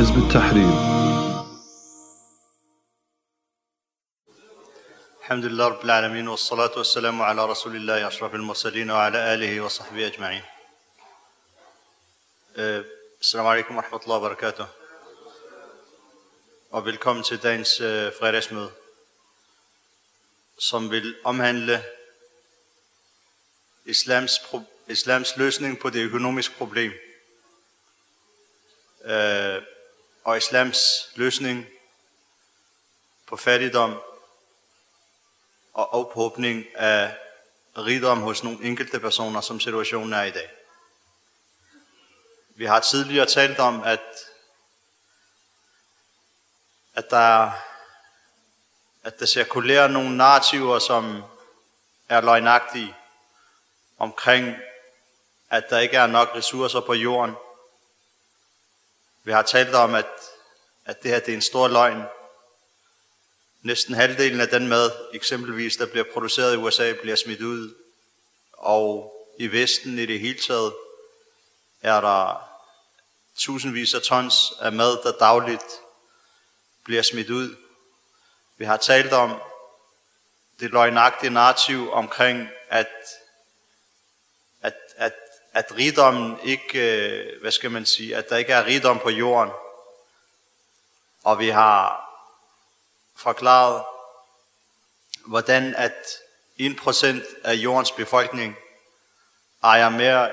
حزب التحرير. الحمد لله رب العالمين والصلاة والسلام على رسول الله أشرف المرسلين وعلى آله وصحبه أجمعين. أه، السلام عليكم ورحمة الله وبركاته. Og velkommen til dagens øh, fredagsmøde, som vil omhandle islams, pro, islams løsning på det økonomiske problem. Øh, og islams løsning på fattigdom og ophåbning af rigdom hos nogle enkelte personer, som situationen er i dag. Vi har tidligere talt om, at, at, der, at der cirkulerer nogle narrativer, som er løgnagtige omkring, at der ikke er nok ressourcer på jorden. Vi har talt om, at, at det her det er en stor løgn. Næsten halvdelen af den mad, eksempelvis, der bliver produceret i USA, bliver smidt ud. Og i Vesten i det hele taget er der tusindvis af tons af mad, der dagligt bliver smidt ud. Vi har talt om det løgnagtige narrativ omkring, at, at, at, at rigdommen ikke, øh, hvad skal man sige, at der ikke er rigdom på jorden. Og vi har forklaret, hvordan at 1% af jordens befolkning ejer mere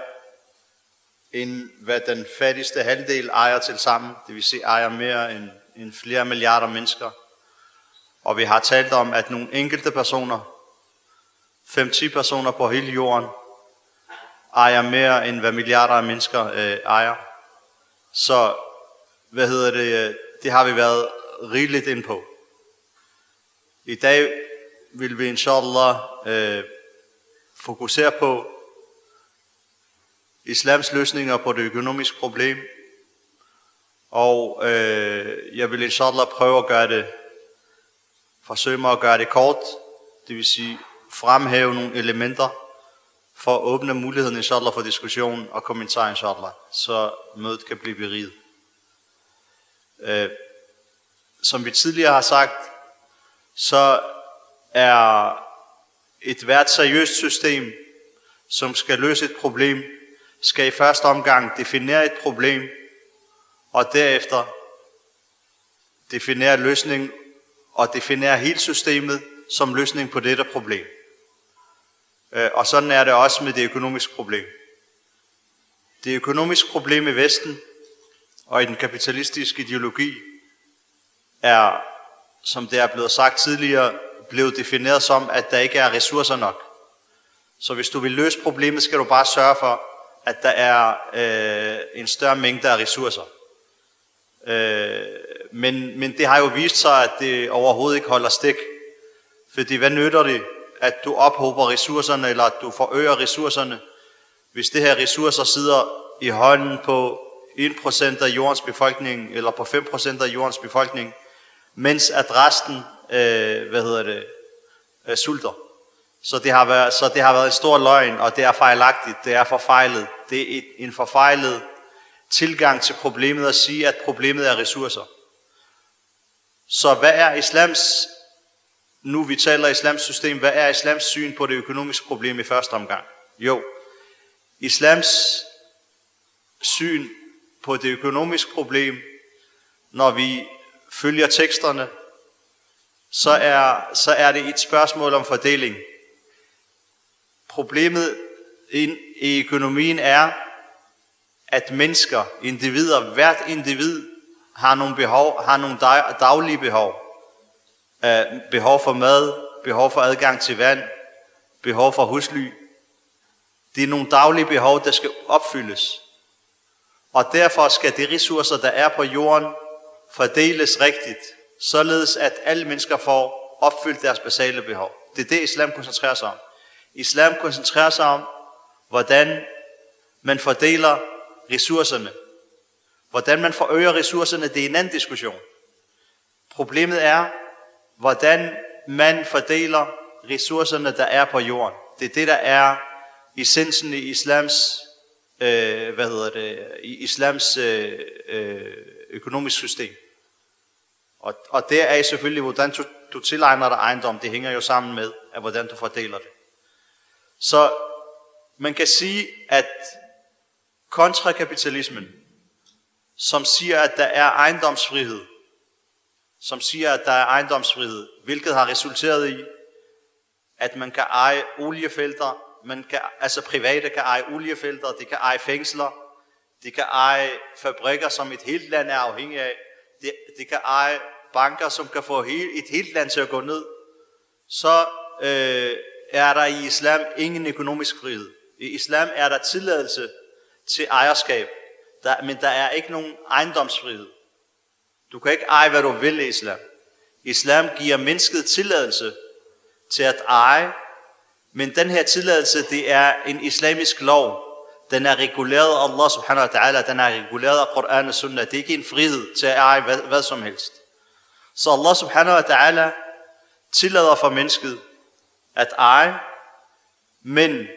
end hvad den fattigste halvdel ejer til sammen. Det vil sige ejer mere end, end flere milliarder mennesker. Og vi har talt om, at nogle enkelte personer, 5-10 personer på hele jorden, ejer mere end hvad milliarder af mennesker øh, ejer. Så hvad hedder det, øh, det har vi været rigeligt ind på. I dag vil vi inshallah øh, fokusere på islams løsninger på det økonomiske problem. Og øh, jeg vil inshallah prøve at gøre det, forsøge mig at gøre det kort, det vil sige fremhæve nogle elementer, for at åbne muligheden inshallah for diskussion og kommentar inshallah, så mødet kan blive beriget. Øh, som vi tidligere har sagt, så er et hvert seriøst system, som skal løse et problem, skal i første omgang definere et problem, og derefter definere løsning og definere hele systemet som løsning på dette problem. Øh, Og sådan er det også med det økonomiske problem. Det økonomiske problem i Vesten og i den kapitalistiske ideologi er, som det er blevet sagt tidligere, blevet defineret som, at der ikke er ressourcer nok. Så hvis du vil løse problemet, skal du bare sørge for, at der er øh, en større mængde af ressourcer. Øh, men, men det har jo vist sig, at det overhovedet ikke holder stik. Fordi hvad nytter det, at du ophober ressourcerne, eller at du forøger ressourcerne, hvis det her ressourcer sidder i hånden på 1% af jordens befolkning, eller på 5% af jordens befolkning, mens at resten, øh, hvad hedder det, øh, sulter. Så det, har været, så det har været en stor løgn, og det er fejlagtigt, det er forfejlet. Det er et, en forfejlet tilgang til problemet at sige, at problemet er ressourcer. Så hvad er islams, nu vi taler islams system, hvad er islams syn på det økonomiske problem i første omgang? Jo, islams syn på det økonomiske problem, når vi følger teksterne, så er, så er det et spørgsmål om fordeling. Problemet i, i økonomien er, at mennesker, individer, hvert individ har nogle behov, har nogle daglige behov. Uh, behov for mad, behov for adgang til vand, behov for husly. Det er nogle daglige behov, der skal opfyldes. Og derfor skal de ressourcer, der er på jorden, fordeles rigtigt, således at alle mennesker får opfyldt deres basale behov. Det er det, islam koncentrerer sig om. Islam koncentrerer sig om, hvordan man fordeler ressourcerne. Hvordan man forøger ressourcerne, det er en anden diskussion. Problemet er, hvordan man fordeler ressourcerne, der er på jorden. Det er det, der er essensen i islams, øh, hvad hedder det, i islams øh, øh, økonomisk system. Og, og det er selvfølgelig, hvordan du, du tilegner dig ejendom, det hænger jo sammen med, at hvordan du fordeler det. Så man kan sige, at kontrakapitalismen, som siger, at der er ejendomsfrihed, som siger, at der er ejendomsfrihed, hvilket har resulteret i, at man kan eje oliefelter, man kan, altså private kan eje oliefelter, de kan eje fængsler, de kan eje fabrikker, som et helt land er afhængig af, de, de kan eje banker, som kan få hele, et helt land til at gå ned, så øh, er der i islam ingen økonomisk frihed. I islam er der tilladelse til ejerskab, der, men der er ikke nogen ejendomsfrihed. Du kan ikke eje, hvad du vil i islam. Islam giver mennesket tilladelse til at eje, men den her tilladelse, det er en islamisk lov. Den er reguleret af Allah subhanahu wa ta'ala, den er reguleret af Quran og Sunnah. Det er ikke en frihed til at eje hvad, hvad som helst. Så Allah subhanahu wa ta'ala tillader for mennesket at eje, men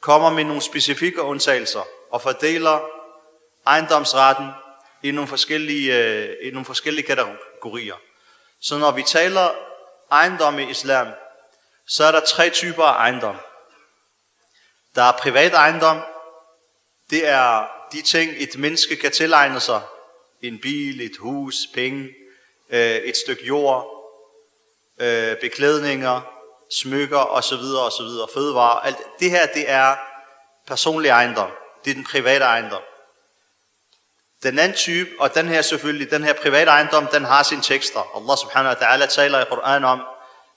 kommer med nogle specifikke undtagelser og fordeler ejendomsretten i nogle forskellige, øh, i nogle forskellige kategorier. Så når vi taler ejendom i islam, så er der tre typer af ejendom. Der er privat ejendom. Det er de ting, et menneske kan tilegne sig. En bil, et hus, penge, øh, et stykke jord, øh, beklædninger, smykker osv. osv. Fødevarer. Alt det her, det er personlig ejendom. Det er den private ejendom. Den anden type, og den her selvfølgelig, den her private ejendom, den har sine tekster. Allah subhanahu wa ta'ala taler i Koran om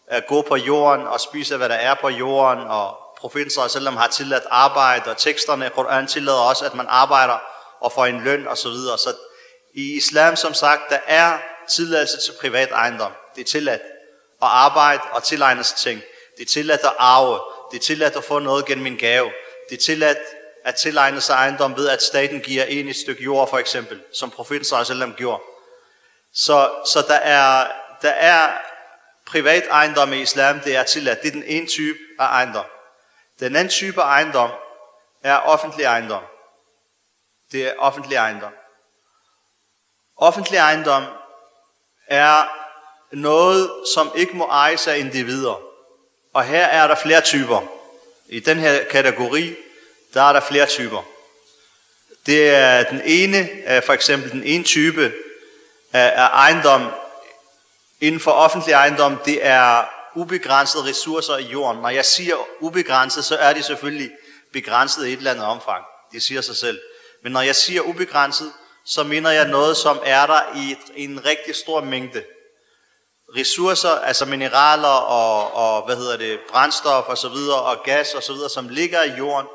at gå på jorden og spise, hvad der er på jorden, og profeten sallam har tilladt arbejde, og teksterne i Koran tillader også, at man arbejder og får en løn osv. Så, videre. så i islam, som sagt, der er tilladelse til privat ejendom. Det er tilladt at arbejde og tilegne sig ting. Det er tilladt at arve. Det er tilladt at få noget gennem min gave. Det er tilladt at tilegne sig ejendom ved, at staten giver en et stykke jord, for eksempel, som profeten sallam gjorde. Så, så der, er, der er privat ejendom i islam, det er tilladt. Det er den ene type af ejendom. Den anden type af ejendom er offentlig ejendom. Det er offentlig ejendom. Offentlig ejendom er noget, som ikke må ejes af individer. Og her er der flere typer. I den her kategori, der er der flere typer. Det er den ene, for eksempel den ene type af ejendom inden for offentlig ejendom, det er ubegrænsede ressourcer i jorden. Når jeg siger ubegrænset, så er de selvfølgelig begrænset i et eller andet omfang. Det siger sig selv. Men når jeg siger ubegrænset, så mener jeg noget, som er der i, i en rigtig stor mængde. Ressourcer, altså mineraler og, og hvad hedder det, brændstof og så videre, og gas og så videre, som ligger i jorden,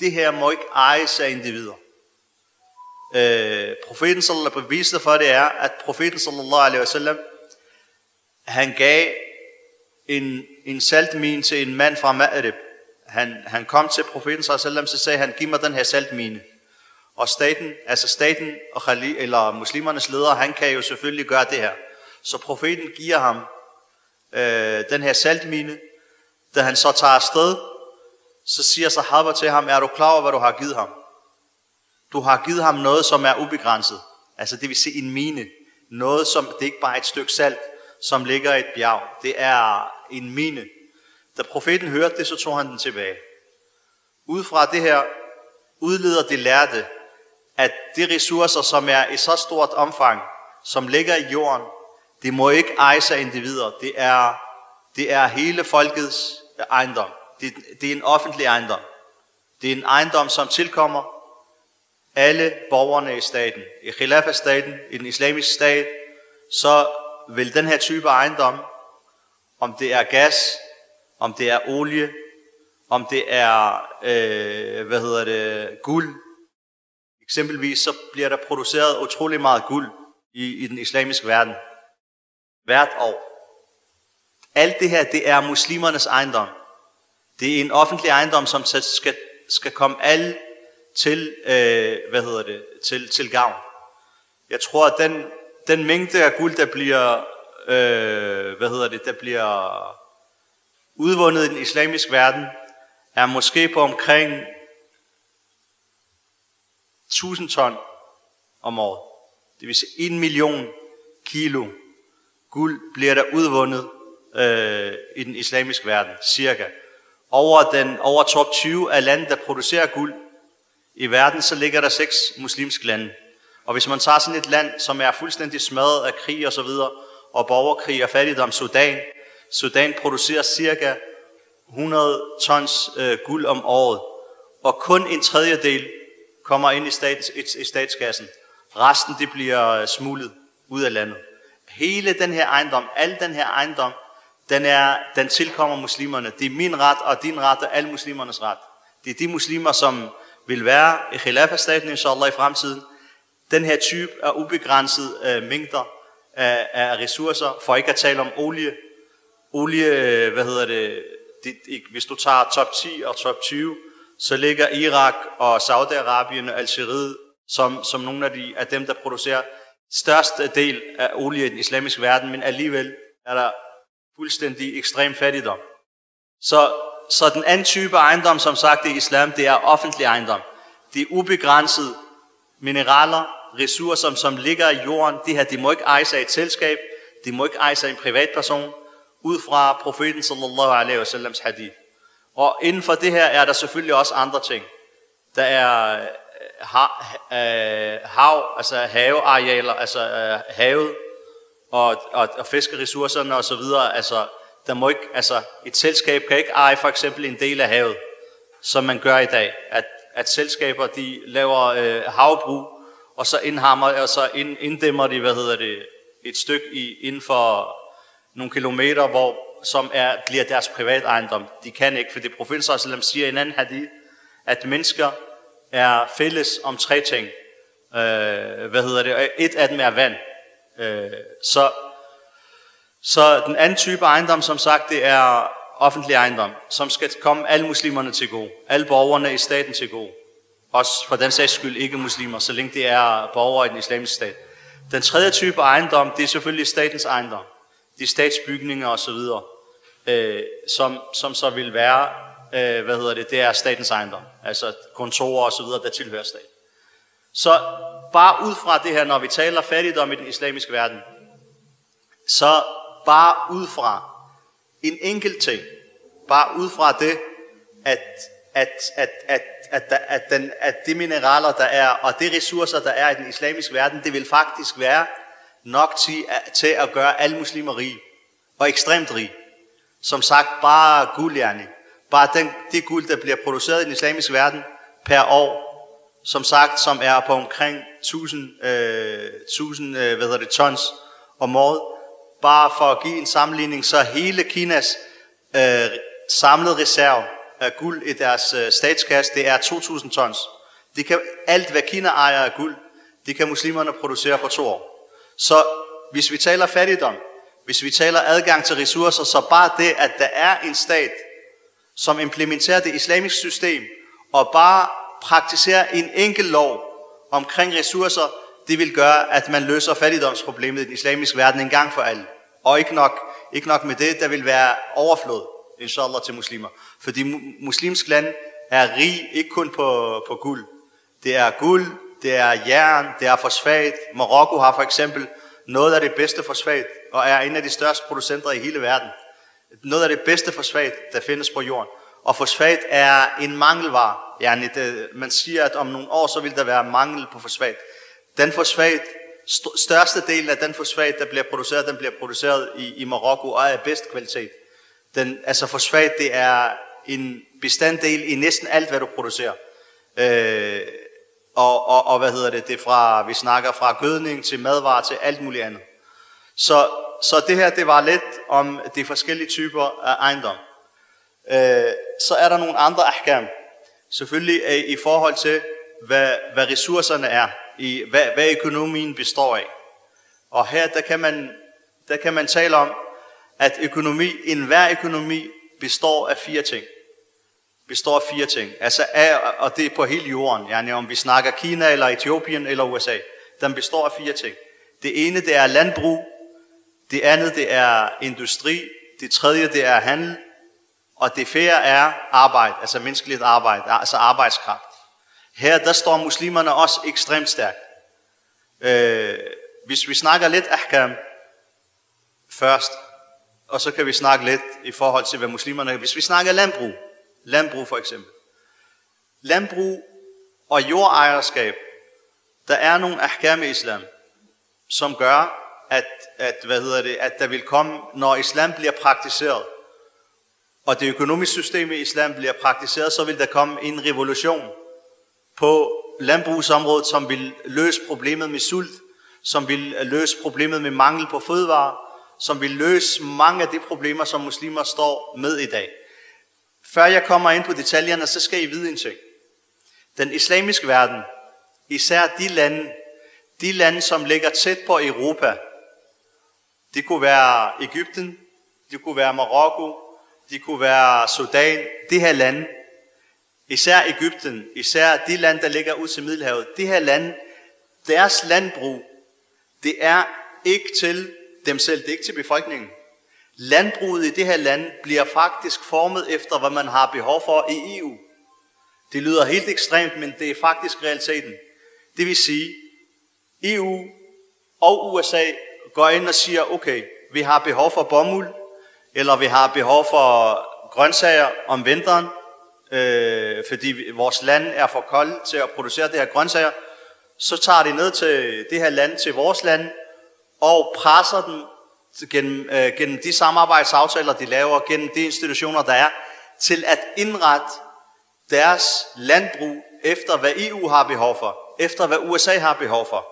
det her må ikke ejes af individer. Øh, profeten sallallahu alaihi beviset for det er, at profeten sallallahu alaihi wasallam, han gav en, en saltmine til en mand fra Ma'rib. Han, han kom til profeten sallallahu så sagde han, giv mig den her saltmine. Og staten, altså staten og Khali, eller muslimernes leder, han kan jo selvfølgelig gøre det her. Så profeten giver ham øh, den her saltmine. Da han så tager afsted, så siger sahaba til ham, er du klar over, hvad du har givet ham? Du har givet ham noget, som er ubegrænset. Altså det vil sige en mine. Noget, som det er ikke bare et stykke salt, som ligger i et bjerg. Det er en mine. Da profeten hørte det, så tog han den tilbage. Ud fra det her udleder det lærte, at de ressourcer, som er i så stort omfang, som ligger i jorden, det må ikke ejes af individer. Det er, det er hele folkets ejendom. Det, det er en offentlig ejendom. Det er en ejendom, som tilkommer alle borgerne i staten. I Khilafah-staten, i den islamiske stat, så vil den her type ejendom, om det er gas, om det er olie, om det er, øh, hvad hedder det, guld. Eksempelvis så bliver der produceret utrolig meget guld i, i den islamiske verden. Hvert år. Alt det her, det er muslimernes ejendom. Det er en offentlig ejendom, som skal, skal komme alle til, øh, hvad hedder det, til, til gavn. Jeg tror, at den, den mængde af guld, der bliver, øh, hvad hedder det, der bliver udvundet i den islamiske verden, er måske på omkring 1000 ton om året. Det vil sige, 1 million kilo guld bliver der udvundet øh, i den islamiske verden, cirka. Over, den, over top 20 af lande, der producerer guld i verden, så ligger der seks muslimske lande. Og hvis man tager sådan et land, som er fuldstændig smadret af krig og så videre, og borgerkrig og fattigdom, Sudan, Sudan producerer cirka 100 tons øh, guld om året, og kun en tredjedel kommer ind i, stats, i, i statskassen. Resten det bliver øh, smuglet ud af landet. Hele den her ejendom, al den her ejendom, den, er, den tilkommer muslimerne. Det er min ret og din ret og alle muslimernes ret. Det er de muslimer, som vil være i Khilafah-staten, inshallah, i fremtiden. Den her type af ubegrænset øh, mængder af, af ressourcer, for ikke at tale om olie. Olie, øh, hvad hedder det, det, hvis du tager top 10 og top 20, så ligger Irak og Saudi-Arabien og Algeriet som, som nogle af, de, af dem, der producerer størst del af olie i den islamiske verden, men alligevel er der fuldstændig ekstrem fattigdom. Så, så den anden type ejendom, som sagt i islam, det er offentlig ejendom. Det er ubegrænset mineraler, ressourcer, som ligger i jorden. Det her, de må ikke ejes af et selskab, de må ikke ejes af en privatperson, ud fra profeten sallallahu alaihi wasallams hadith. Og inden for det her er der selvfølgelig også andre ting. Der er øh, øh, hav, altså havearealer, altså øh, havet og, og, og fiskeressourcerne og så videre. Altså, der må ikke, altså, et selskab kan ikke eje for eksempel en del af havet, som man gør i dag. At, at selskaber de laver øh, havbrug, og så indhammer, og så ind, inddæmmer de, hvad hedder det, et stykke i, inden for nogle kilometer, hvor, som er, bliver deres privat ejendom. De kan ikke, for det profeten siger i en anden hadith, at mennesker er fælles om tre ting. Øh, hvad hedder det? Et af dem er vand. Øh, så, så den anden type ejendom, som sagt, det er offentlig ejendom, som skal komme alle muslimerne til gode. Alle borgerne i staten til gode. Også for den sags skyld ikke muslimer, så længe det er borgere i den islamiske stat. Den tredje type ejendom, det er selvfølgelig statens ejendom. De statsbygninger osv., øh, som, som så vil være øh, hvad hedder det, det er statens ejendom. Altså kontorer og så videre, der tilhører staten. Så bare ud fra det her, når vi taler fattigdom i den islamiske verden, så bare ud fra en enkelt ting, bare ud fra det, at, at, at, at, at, at, at, den, at de mineraler, der er, og de ressourcer, der er i den islamiske verden, det vil faktisk være nok til, til at gøre alle muslimer rige, og ekstremt rige. Som sagt, bare guldjerne, Bare den, det guld, der bliver produceret i den islamiske verden per år, som sagt, som er på omkring 1000, øh, 1000 øh, hvad hedder det, tons om året. Bare for at give en sammenligning, så hele Kinas øh, samlede reserve af guld i deres øh, statskasse, det er 2000 tons. Det kan, alt, hvad Kina ejer af guld, det kan muslimerne producere på to år. Så hvis vi taler fattigdom, hvis vi taler adgang til ressourcer, så bare det, at der er en stat, som implementerer det islamiske system, og bare praktisere en enkelt lov omkring ressourcer, det vil gøre, at man løser fattigdomsproblemet i den islamiske verden en gang for alle. Og ikke nok, ikke nok med det, der vil være overflod, inshallah, til muslimer. Fordi muslimsk land er rig ikke kun på, på guld. Det er guld, det er jern, det er fosfat. Marokko har for eksempel noget af det bedste fosfat, og er en af de største producenter i hele verden noget af det bedste fosfat, der findes på jorden. Og fosfat er en mangelvare. Yani det, man siger, at om nogle år, så vil der være mangel på fosfat. Den fosfat, st- største del af den fosfat, der bliver produceret, den bliver produceret i, i Marokko og er af bedst kvalitet. Den, altså fosfat, det er en bestanddel i næsten alt, hvad du producerer. Øh, og, og, og hvad hedder det, det er fra, vi snakker fra gødning til madvarer til alt muligt andet. Så så det her, det var lidt om de forskellige typer af ejendom. Øh, så er der nogle andre ahkam. Selvfølgelig øh, i forhold til, hvad, hvad ressourcerne er, i, hvad, hvad økonomien består af. Og her, der kan man, der kan man tale om, at økonomi, enhver økonomi består af fire ting. Består af fire ting. Altså af, og det er på hele jorden. Yani om vi snakker Kina, eller Etiopien, eller USA. Den består af fire ting. Det ene, det er landbrug, det andet, det er industri. Det tredje, det er handel. Og det fjerde er arbejde, altså menneskeligt arbejde, altså arbejdskraft. Her, der står muslimerne også ekstremt stærkt. Øh, hvis vi snakker lidt ahkam først, og så kan vi snakke lidt i forhold til, hvad muslimerne... Hvis vi snakker landbrug, landbrug for eksempel. Landbrug og jordejerskab, der er nogle ahkam i islam, som gør, at, at, hvad hedder det, at der vil komme, når islam bliver praktiseret, og det økonomiske system i islam bliver praktiseret, så vil der komme en revolution på landbrugsområdet, som vil løse problemet med sult, som vil løse problemet med mangel på fødevarer, som vil løse mange af de problemer, som muslimer står med i dag. Før jeg kommer ind på detaljerne, så skal I vide en ting. Den islamiske verden, især de lande, de lande, som ligger tæt på Europa, det kunne være Ægypten, det kunne være Marokko, det kunne være Sudan, det her land, især Ægypten, især de lande, der ligger ud til Middelhavet, det her land, deres landbrug, det er ikke til dem selv, det er ikke til befolkningen. Landbruget i det her land bliver faktisk formet efter, hvad man har behov for i EU. Det lyder helt ekstremt, men det er faktisk realiteten. Det vil sige, EU og USA går ind og siger, okay, vi har behov for bomuld, eller vi har behov for grøntsager om vinteren, øh, fordi vores land er for koldt til at producere det her grøntsager, så tager de ned til det her land, til vores land, og presser dem gennem, øh, gennem de samarbejdsaftaler, de laver, gennem de institutioner, der er, til at indrette deres landbrug efter, hvad EU har behov for, efter hvad USA har behov for,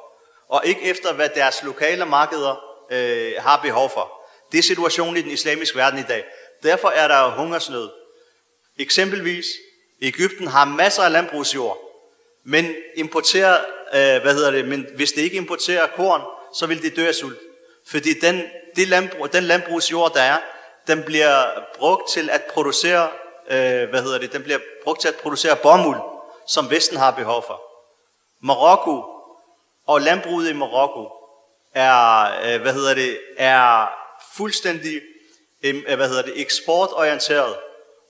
og ikke efter, hvad deres lokale markeder øh, har behov for. Det er situationen i den islamiske verden i dag. Derfor er der hungersnød. Eksempelvis, Ægypten har masser af landbrugsjord, men importerer, øh, hvad hedder det, men hvis det ikke importerer korn, så vil det dø af sult. Fordi den, det landbrug, den landbrugsjord, der er, den bliver brugt til at producere, øh, hvad hedder det, den bliver brugt til at producere bomuld, som Vesten har behov for. Marokko og landbruget i Marokko er, øh, hvad hedder det, er fuldstændig eh, hvad hedder det, eksportorienteret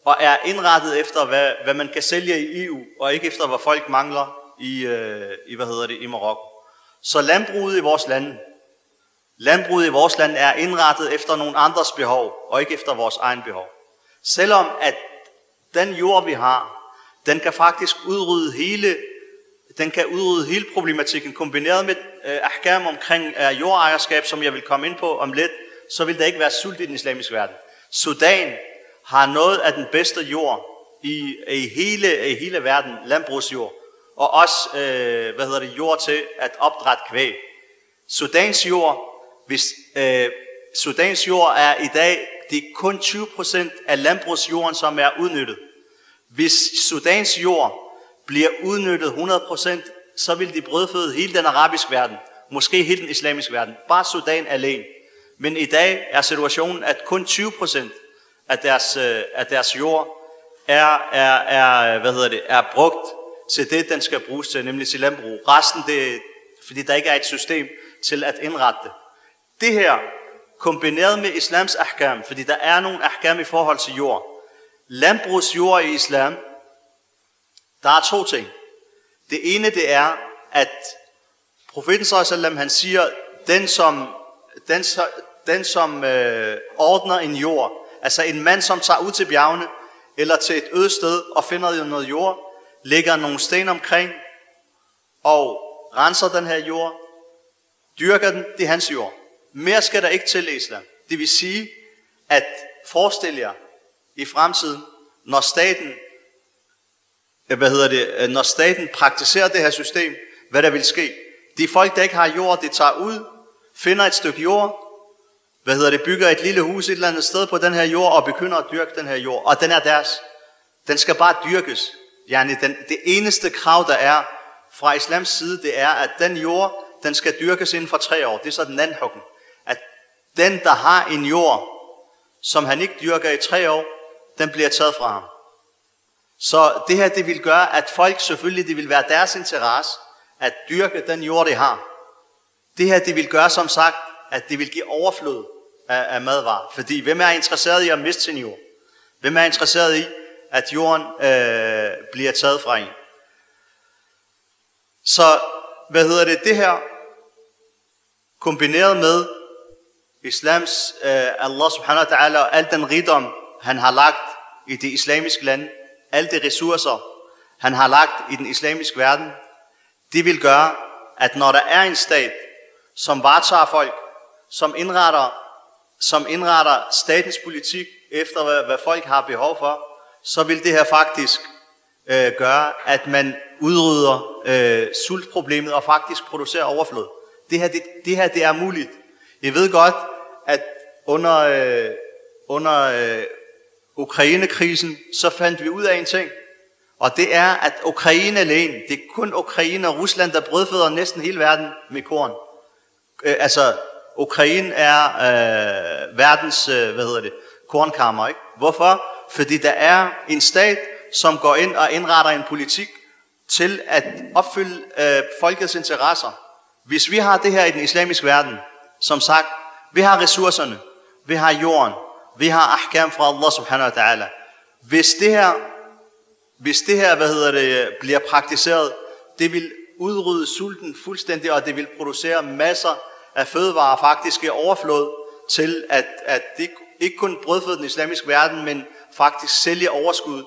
og er indrettet efter, hvad, hvad man kan sælge i EU, og ikke efter, hvad folk mangler i, øh, i hvad hedder det, i Marokko. Så landbruget i vores land, landbruget i vores land er indrettet efter nogle andres behov, og ikke efter vores egen behov. Selvom at den jord, vi har, den kan faktisk udrydde hele, den kan udrydde hele problematikken, kombineret med øh, ahkam omkring øh, jordejerskab, som jeg vil komme ind på om lidt, så vil der ikke være sult i den islamiske verden. Sudan har noget af den bedste jord i, i, hele, i hele verden, landbrugsjord, og også øh, hvad hedder det, jord til at opdrætte kvæg. Sudans jord, hvis øh, Sudans jord er i dag, det er kun 20% af landbrugsjorden, som er udnyttet. Hvis Sudans jord bliver udnyttet 100%, så vil de brødføde hele den arabiske verden, måske hele den islamiske verden, bare Sudan alene. Men i dag er situationen, at kun 20 procent af deres, øh, af deres jord er, er, er, hvad hedder det, er brugt til det, den skal bruges til, nemlig til landbrug. Resten, det, fordi der ikke er et system til at indrette det. Det her, kombineret med islams ahkam, fordi der er nogle ahkam i forhold til jord. Landbrugsjord i islam, der er to ting. Det ene, det er, at profeten sallallahu han siger, den som, den, den som øh, ordner en jord, altså en mand, som tager ud til bjergene, eller til et øde sted og finder noget jord, lægger nogle sten omkring, og renser den her jord, dyrker den, det er hans jord. Mere skal der ikke til islam. Det vil sige, at forestil jer i fremtiden, når staten, øh, hvad hedder det, øh, når staten praktiserer det her system, hvad der vil ske. De folk, der ikke har jord, de tager ud, finder et stykke jord, hvad hedder det, bygger et lille hus et eller andet sted på den her jord, og begynder at dyrke den her jord. Og den er deres. Den skal bare dyrkes. Yani den, det eneste krav, der er fra islams side, det er, at den jord, den skal dyrkes inden for tre år. Det er så den anden hukken. At den, der har en jord, som han ikke dyrker i tre år, den bliver taget fra ham. Så det her, det vil gøre, at folk selvfølgelig, det vil være deres interesse, at dyrke den jord, de har. Det her, det vil gøre, som sagt, at det vil give overflod af, af madvarer. Fordi hvem er interesseret i at miste sin jord? Hvem er interesseret i, at jorden øh, bliver taget fra en? Så hvad hedder det? Det her, kombineret med islams, øh, Allah subhanahu wa ta'ala og al den rigdom, han har lagt i det islamiske land, alle de ressourcer, han har lagt i den islamiske verden, det vil gøre, at når der er en stat, som varetager folk, som indretter, som indretter statens politik efter, hvad, hvad folk har behov for, så vil det her faktisk øh, gøre, at man udrydder øh, sultproblemet og faktisk producerer overflod. Det her, det, det her det er muligt. Jeg ved godt, at under, øh, under øh, Ukraine-krisen, så fandt vi ud af en ting. Og det er, at Ukraine alene, det er kun Ukraine og Rusland, der brødføder næsten hele verden med korn. Øh, altså, Ukraine er øh, verdens, øh, hvad hedder det, kornkammer, ikke? Hvorfor? Fordi der er en stat, som går ind og indretter en politik til at opfylde øh, folkets interesser. Hvis vi har det her i den islamiske verden, som sagt, vi har ressourcerne, vi har jorden, vi har ahkam fra Allah subhanahu wa ta'ala. Hvis det her, hvis det her, hvad hedder det, bliver praktiseret, det vil udrydde sulten fuldstændig, og det vil producere masser af fødevarer faktisk i overflod til, at, at det ikke kun brødføde den islamiske verden, men faktisk sælge overskuddet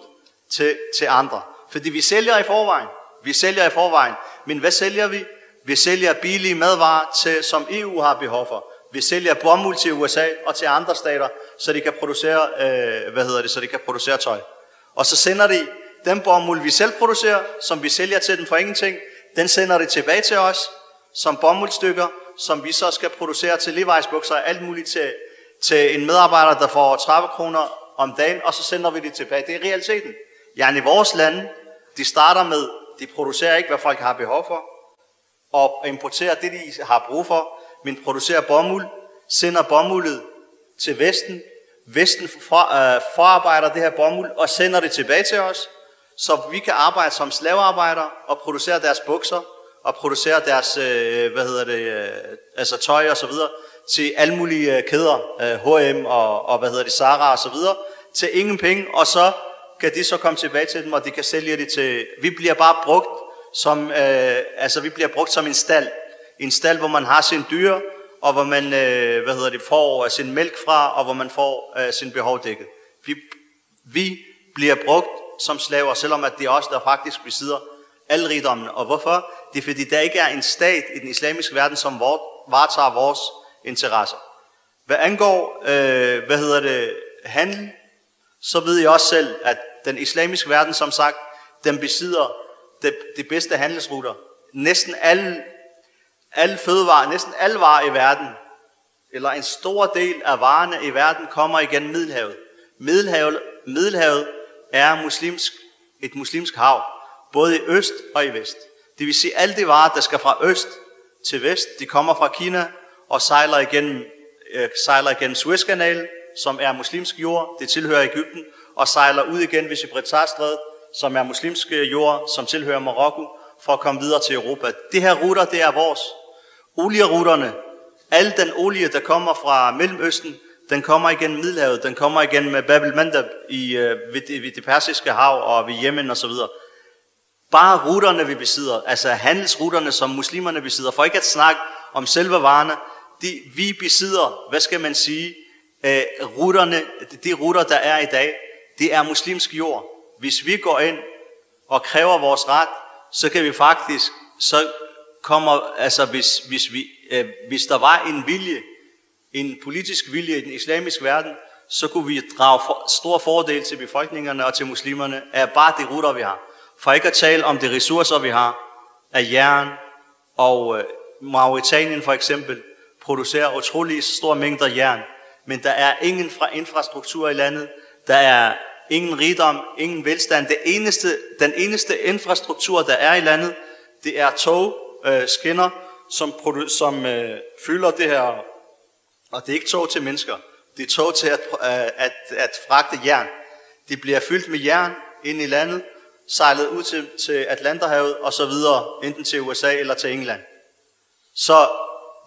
til, til andre. Fordi vi sælger i forvejen. Vi sælger i forvejen. Men hvad sælger vi? Vi sælger billige madvarer, til, som EU har behov for. Vi sælger bomuld til USA og til andre stater, så de kan producere, øh, hvad hedder det, så de kan producere tøj. Og så sender de den bomuld, vi selv producerer, som vi sælger til den for ingenting, den sender de tilbage til os som bomuldstykker, som vi så skal producere til Levi's og alt muligt til, til en medarbejder, der får 30 kroner om dagen, og så sender vi det tilbage. Det er realiteten. Ja, i vores lande, de starter med, de producerer ikke, hvad folk har behov for, og importerer det, de har brug for, men producerer bomuld, sender bomuldet til Vesten, Vesten for, øh, forarbejder det her bomuld og sender det tilbage til os, så vi kan arbejde som slavearbejdere og producere deres bukser og producerer deres, øh, hvad hedder det, øh, altså tøj og så videre til alle mulige øh, kæder, øh, H&M og, og hvad hedder det, Zara og så videre, til ingen penge, og så kan de så komme tilbage til dem, og de kan sælge det til, vi bliver bare brugt som, øh, altså vi bliver brugt som en stald, en stald, hvor man har sin dyr, og hvor man, øh, hvad hedder det, får øh, sin mælk fra, og hvor man får øh, sin behov dækket. Vi, vi bliver brugt som slaver, selvom at det er os, der faktisk besidder alle rigdommen. Og hvorfor? Det er fordi, der ikke er en stat i den islamiske verden, som varetager vores interesser. Hvad angår, øh, hvad hedder det, handel, så ved jeg også selv, at den islamiske verden, som sagt, den besidder de, de bedste handelsruter. Næsten alle, alle fødevarer, næsten alle varer i verden, eller en stor del af varerne i verden, kommer igen Middelhavet. Middelhavet, Middelhavet er muslimsk, et muslimsk hav, både i øst og i vest. Det vil sige, at alle de varer, der skal fra øst til vest, de kommer fra Kina og sejler igennem, øh, sejler igennem Suezkanalen, som er muslimsk jord, det tilhører Ægypten, og sejler ud igen ved Gibraltarstrædet, som er muslimsk øh, jord, som tilhører Marokko, for at komme videre til Europa. Det her ruter, det er vores. Olieruterne, al den olie, der kommer fra Mellemøsten, den kommer igen Middelhavet, den kommer igen med øh, Babel Mandab i, øh, ved, det, ved det persiske hav og ved Yemen osv. Bare ruterne, vi besidder, altså handelsruterne, som muslimerne besidder, for ikke at snakke om selve varerne, de, vi besidder, hvad skal man sige, øh, ruterne, de ruter, der er i dag, det er muslimsk jord. Hvis vi går ind og kræver vores ret, så kan vi faktisk, så kommer, altså hvis, hvis, vi, øh, hvis der var en vilje, en politisk vilje i den islamiske verden, så kunne vi drage for, stor fordel til befolkningerne og til muslimerne af bare de ruter, vi har. For ikke at tale om de ressourcer, vi har af jern, og øh, Mauritanien for eksempel producerer utrolig store mængder jern, men der er ingen fra infrastruktur i landet, der er ingen rigdom, ingen velstand. Det eneste, den eneste infrastruktur, der er i landet, det er tog, øh, skinner, som, produ- som øh, fylder det her. Og det er ikke tog til mennesker. Det er tog til at, øh, at, at fragte jern. Det bliver fyldt med jern ind i landet, sejlet ud til, til Atlanterhavet og så videre, enten til USA eller til England. Så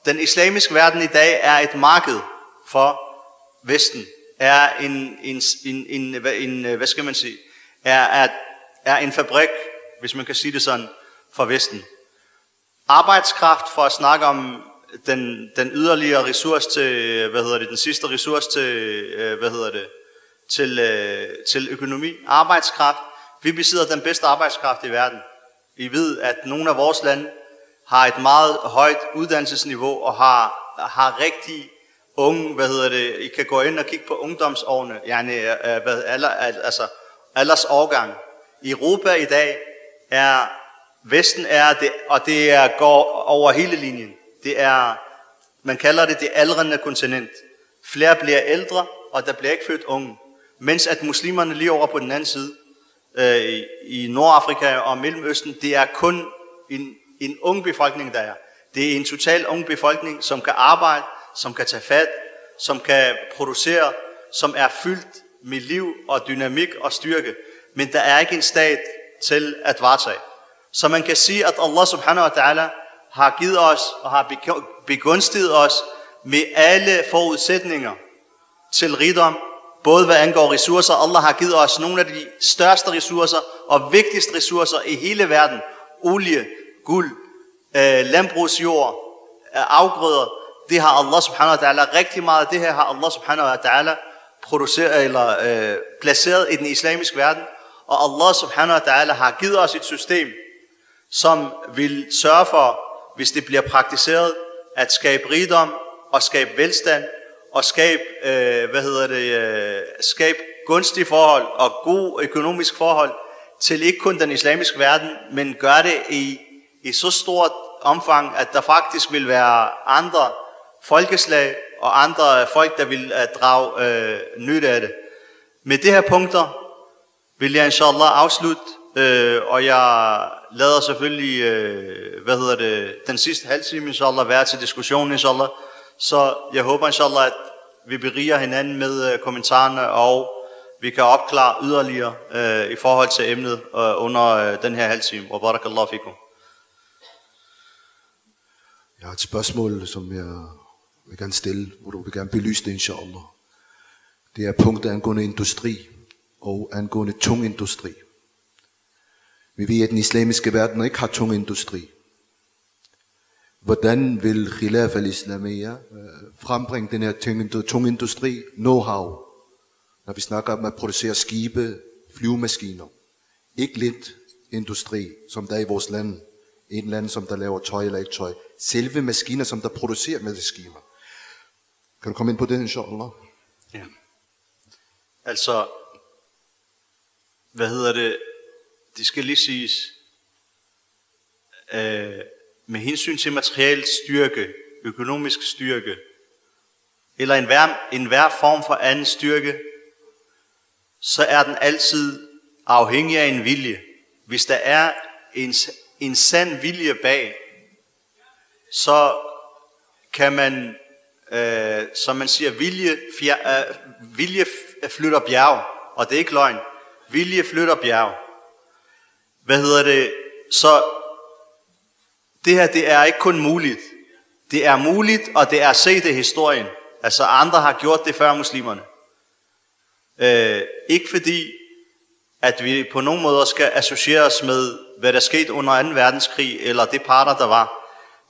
den islamiske verden i dag er et marked for Vesten, er en, en, en, en, en hvad skal man sige, er, er, er en fabrik, hvis man kan sige det sådan, for Vesten. Arbejdskraft, for at snakke om den, den yderligere ressource til, hvad hedder det, den sidste ressource til, øh, hvad hedder det, til, øh, til økonomi, arbejdskraft. Vi besidder den bedste arbejdskraft i verden. Vi ved, at nogle af vores lande har et meget højt uddannelsesniveau og har, har rigtig unge, hvad hedder det, I kan gå ind og kigge på ungdomsårene, yani, øh, øh, hvad, alder, altså alders årgang. I Europa i dag er, Vesten er det, og det er, går over hele linjen. Det er, man kalder det det aldrende kontinent. Flere bliver ældre, og der bliver ikke født unge. Mens at muslimerne lige over på den anden side, øh, i Nordafrika og Mellemøsten, det er kun en, en ung befolkning, der er. Det er en total ung befolkning, som kan arbejde, som kan tage fat, som kan producere, som er fyldt med liv og dynamik og styrke. Men der er ikke en stat til at varetage. Så man kan sige, at Allah subhanahu wa ta'ala har givet os og har begunstiget os med alle forudsætninger til rigdom, både hvad angår ressourcer. Allah har givet os nogle af de største ressourcer og vigtigste ressourcer i hele verden. Olie, guld, øh, landbrugsjord, øh, afgrøder. Det har Allah subhanahu wa ta'ala rigtig meget. Det her har Allah subhanahu wa ta'ala produceret eller øh, placeret i den islamiske verden. Og Allah subhanahu wa ta'ala har givet os et system, som vil sørge for, hvis det bliver praktiseret, at skabe rigdom og skabe velstand og skabe, øh, hvad hedder det, øh, skabe gunstige forhold og god økonomisk forhold til ikke kun den islamiske verden, men gør det i, i så stort omfang, at der faktisk vil være andre folkeslag og andre folk, der vil uh, drage øh, nytte af det. Med de her punkter vil jeg inshallah afslutte, øh, og jeg lader selvfølgelig, øh, hvad hedder det, den sidste halv time inshallah være til diskussion inshallah. Så jeg håber inshallah, at vi beriger hinanden med øh, kommentarerne, og vi kan opklare yderligere øh, i forhold til emnet øh, under øh, den her halvtime. Og barakallahu fikum. Jeg har et spørgsmål, som jeg vil gerne stille, hvor du vil gerne belyse det, inshallah. Det er punktet angående industri og angående tung industri. Vi ved, at den islamiske verden ikke har tung industri. Hvordan vil Khilaf al-Islamia øh, frembringe den her tunge industri, know-how, når vi snakker om at producere skibe, flyvemaskiner. Ikke lidt industri, som der er i vores land. En land, som der laver tøj eller ikke tøj. Selve maskiner, som der producerer maskiner. Kan du komme ind på det, inshallah? Ja. Altså, hvad hedder det? Det skal lige siges, øh, med hensyn til materiel styrke, økonomisk styrke, eller en hver, en hver form for anden styrke, så er den altid afhængig af en vilje. Hvis der er en, en sand vilje bag, så kan man, øh, som man siger, vilje, fjer, øh, vilje flytter bjerg, og det er ikke løgn. Vilje flytter bjerg. Hvad hedder det? Så det her, det er ikke kun muligt. Det er muligt, og det er set i historien. Altså andre har gjort det før muslimerne. Øh, ikke fordi, at vi på nogen måde skal associeres med, hvad der skete under 2. verdenskrig, eller det parter, der var.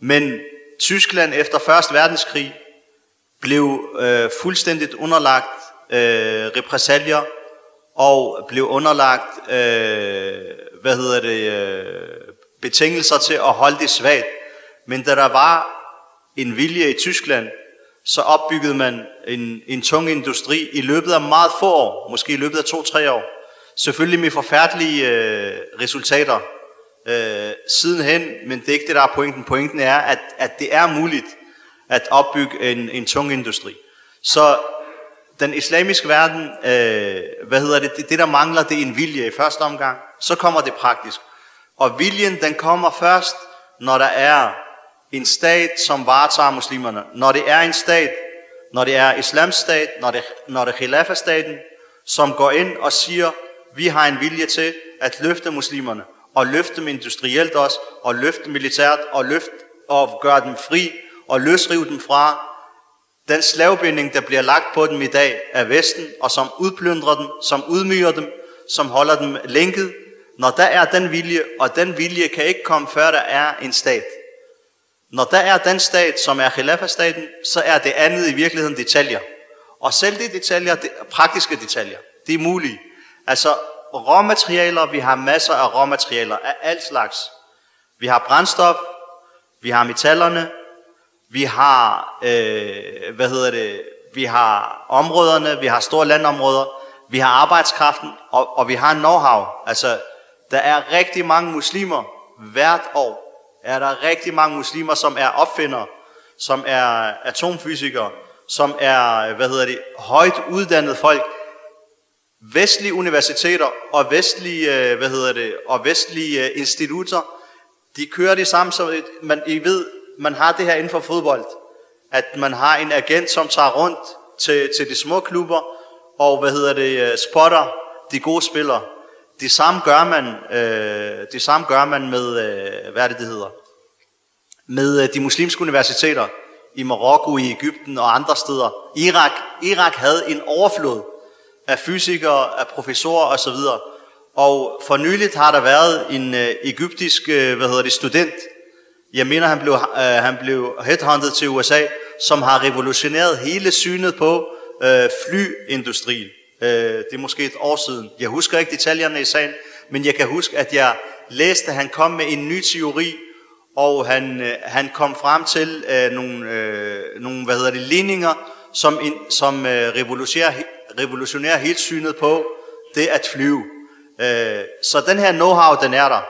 Men Tyskland efter 1. verdenskrig blev øh, fuldstændigt underlagt øh, repressalier, og blev underlagt, øh, hvad hedder det, øh, betingelser til at holde det svagt. Men da der var en vilje i Tyskland så opbyggede man en, en tung industri i løbet af meget få år, måske i løbet af to-tre år. Selvfølgelig med forfærdelige øh, resultater øh, sidenhen, men det er ikke det, der er pointen. Pointen er, at, at det er muligt at opbygge en, en tung industri. Så den islamiske verden, øh, hvad hedder det, det, det der mangler, det er en vilje i første omgang. Så kommer det praktisk. Og viljen, den kommer først, når der er en stat, som varetager muslimerne. Når det er en stat, når det er islamstat, når det, når det er khilafastaten, som går ind og siger, vi har en vilje til at løfte muslimerne, og løfte dem industrielt også, og løfte dem militært, og løfte og gøre dem fri, og løsrive dem fra den slavbinding, der bliver lagt på dem i dag af Vesten, og som udplyndrer dem, som udmyrer dem, som holder dem lænket. Når der er den vilje, og den vilje kan ikke komme før der er en stat. Når der er den stat, som er Khilafah-staten, så er det andet i virkeligheden detaljer. Og selv de detaljer, de, praktiske detaljer, det er muligt. Altså råmaterialer, vi har masser af råmaterialer af alt slags. Vi har brændstof, vi har metallerne, vi har, øh, hvad hedder det, vi har områderne, vi har store landområder, vi har arbejdskraften, og, og vi har know-how. Altså, der er rigtig mange muslimer hvert år. Er der rigtig mange muslimer, som er opfindere, som er atomfysikere, som er, hvad hedder det, højt uddannede folk, vestlige universiteter og vestlige, øh, hvad hedder det, og vestlige øh, institutter, de kører det samme, som man, I ved, man har det her inden for fodbold, at man har en agent, som tager rundt til, til de små klubber, og hvad hedder det, øh, spotter de gode spillere. Det samme gør man, øh, det samme gør man med, øh, hvad er det, det hedder, med øh, de muslimske universiteter i Marokko, i Ægypten og andre steder. Irak, Irak havde en overflod af fysikere, af professorer osv. Og for nyligt har der været en øh, egyptisk øh, hvad hedder det, student, jeg mener han blev, øh, han blev headhunted til USA, som har revolutioneret hele synet på øh, flyindustrien. Øh, det er måske et år siden. Jeg husker ikke detaljerne i sagen, men jeg kan huske, at jeg læste, at han kom med en ny teori, og han, øh, han kom frem til øh, nogle, øh, nogle hvad hedder det, ligninger, som, in, som øh, revolutionerer, revolutionerer helt synet på det at flyve. Øh, så den her know-how, den er der.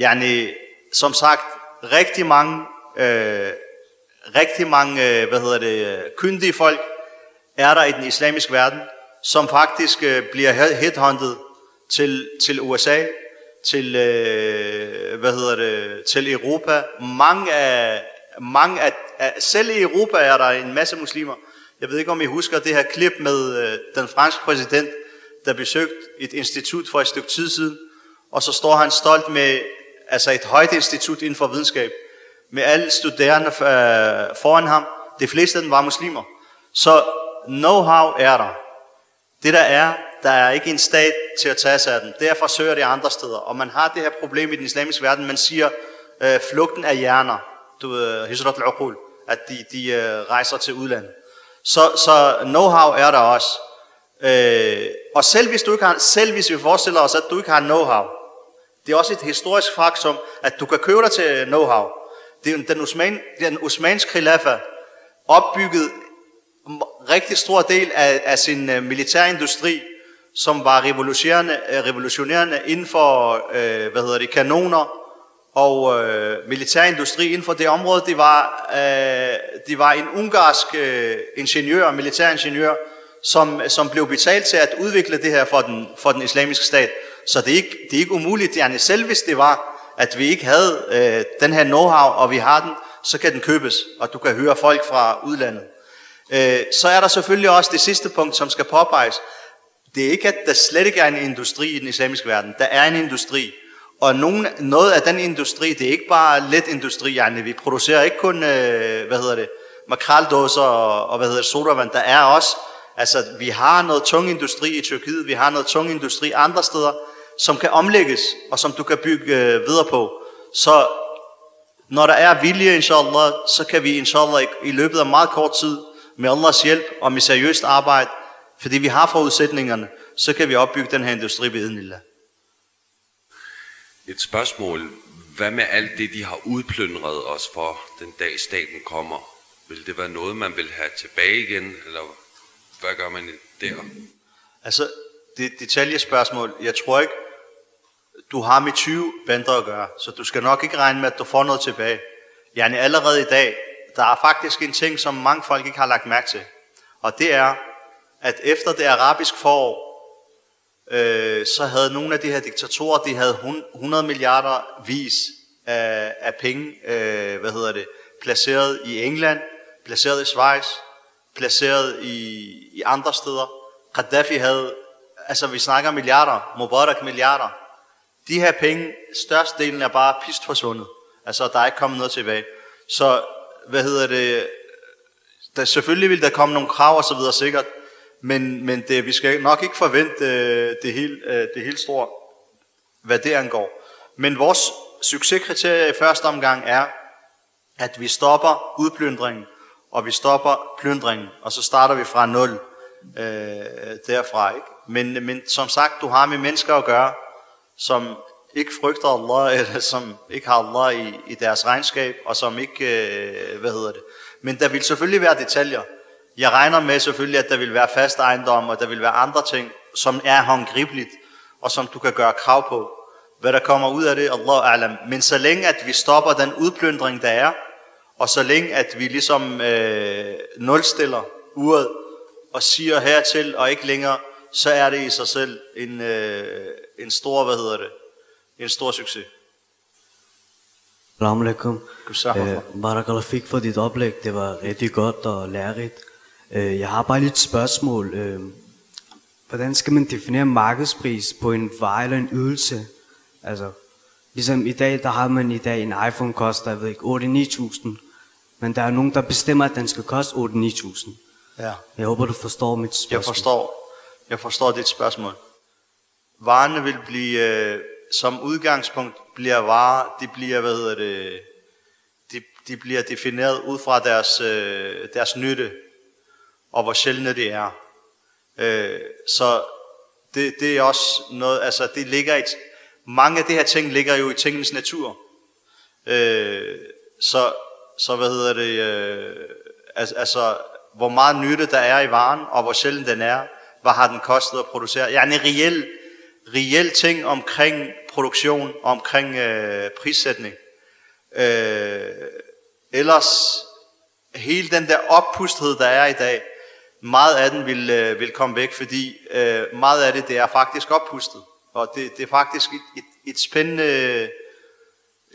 Yani, som sagt, rigtig mange, øh, rigtig mange øh, hvad hedder det, øh, kyndige folk er der i den islamiske verden, som faktisk øh, bliver headhunted til, til USA, til, øh, hvad hedder det, til Europa. Mange af, mange af, af, selv i Europa er der en masse muslimer. Jeg ved ikke, om I husker det her klip med øh, den franske præsident, der besøgte et institut for et stykke tid siden, og så står han stolt med altså et højt institut inden for videnskab, med alle studerende øh, foran ham. De fleste af dem var muslimer. Så know-how er der. Det der er, der er ikke en stat til at tage sig af den. Derfor søger de andre steder. Og man har det her problem i den islamiske verden. Man siger, øh, flugten af hjerner. Du ved, øh, hijrat al At de, de øh, rejser til udlandet. Så, så know-how er der også. Øh, og selv hvis, du ikke har, selv hvis vi forestiller os, at du ikke har know-how, det er også et historisk faktum, at du kan købe dig til know-how. Det Den, Osman, den osmanske khilafa opbygget rigtig stor del af, af sin øh, militærindustri, som var revolutionerende, øh, revolutionerende inden for øh, hvad hedder det, kanoner og øh, militærindustri inden for det område. Det var, øh, det var en ungarsk øh, ingeniør, militæringeniør, som, som blev betalt til at udvikle det her for den, for den islamiske stat. Så det er ikke, det er ikke umuligt, yani selv hvis det var, at vi ikke havde øh, den her know-how, og vi har den, så kan den købes, og du kan høre folk fra udlandet. Øh, så er der selvfølgelig også det sidste punkt, som skal påpeges. Det er ikke, at der slet ikke er en industri i den islamiske verden. Der er en industri. Og nogen, noget af den industri, det er ikke bare let industri. Yani. Vi producerer ikke kun, øh, hvad hedder det, makraldåser og, og hvad hedder det, sodavand. Der er også, altså vi har noget tung industri i Tyrkiet, vi har noget tung industri andre steder, som kan omlægges, og som du kan bygge øh, videre på. Så når der er vilje, inshallah, så kan vi inshallah i løbet af meget kort tid, med Allahs hjælp og med seriøst arbejde, fordi vi har forudsætningerne, så kan vi opbygge den her industri ved Idenillah. Et spørgsmål. Hvad med alt det, de har udplyndret os for den dag staten kommer? Vil det være noget, man vil have tilbage igen, eller hvad gør man der? Altså, det detaljespørgsmål, jeg tror ikke, du har med 20 bander at gøre, så du skal nok ikke regne med, at du får noget tilbage. Yani allerede i dag, der er faktisk en ting, som mange folk ikke har lagt mærke til. Og det er, at efter det arabiske forår, øh, så havde nogle af de her diktatorer, de havde 100 milliarder vis af, af penge, øh, hvad hedder det, placeret i England, placeret i Schweiz, placeret i, i andre steder. Gaddafi havde, altså vi snakker milliarder, Mubarak milliarder. De her penge, størstedelen er bare pist forsvundet. Altså der er ikke kommet noget tilbage. Så hvad hedder det, der, selvfølgelig vil der komme nogle krav og så videre sikkert, men, men det, vi skal nok ikke forvente øh, det helt, øh, det helt store, hvad det angår. Men vores succeskriterie i første omgang er, at vi stopper udplyndringen, og vi stopper plyndringen, og så starter vi fra nul øh, derfra. Ikke? Men, men som sagt, du har med mennesker at gøre, som ikke frygter Allah, eller som ikke har Allah i, i deres regnskab, og som ikke, øh, hvad hedder det. Men der vil selvfølgelig være detaljer. Jeg regner med selvfølgelig, at der vil være fast ejendom, og der vil være andre ting, som er håndgribeligt, og som du kan gøre krav på. Hvad der kommer ud af det, Allah alam. Men så længe, at vi stopper den udplyndring, der er, og så længe, at vi ligesom øh, nulstiller uret, og siger hertil, og ikke længere, så er det i sig selv en, øh, en stor, hvad hedder det, en stor succes. Salam alaikum. Øh, Barakallah fik for dit oplæg. Det var rigtig godt og lærerigt. Øh, jeg har bare lidt spørgsmål. Øh, hvordan skal man definere markedspris på en vare eller en ydelse? Altså, ligesom i dag, der har man i dag en iPhone koster, jeg ved ikke, 8-9.000. Men der er nogen, der bestemmer, at den skal koste 8-9.000. Ja. Jeg håber, du forstår mit spørgsmål. Jeg forstår, jeg forstår dit spørgsmål. Varerne vil blive, øh, som udgangspunkt bliver varer, de bliver, hvad hedder det, de, de bliver defineret ud fra deres, øh, deres nytte, og hvor sjældne det er. Øh, så det, det er også noget, altså det ligger i, mange af de her ting ligger jo i tingens natur. Øh, så, så hvad hedder det, øh, altså, altså hvor meget nytte der er i varen, og hvor sjældent den er, hvad har den kostet at producere. Ja, en reel, reel ting omkring produktion, omkring øh, prissætning. Øh, ellers, hele den der oppusthed, der er i dag, meget af den vil, øh, vil komme væk, fordi øh, meget af det, det er faktisk oppustet. Og det, det er faktisk et, et, et, spændende,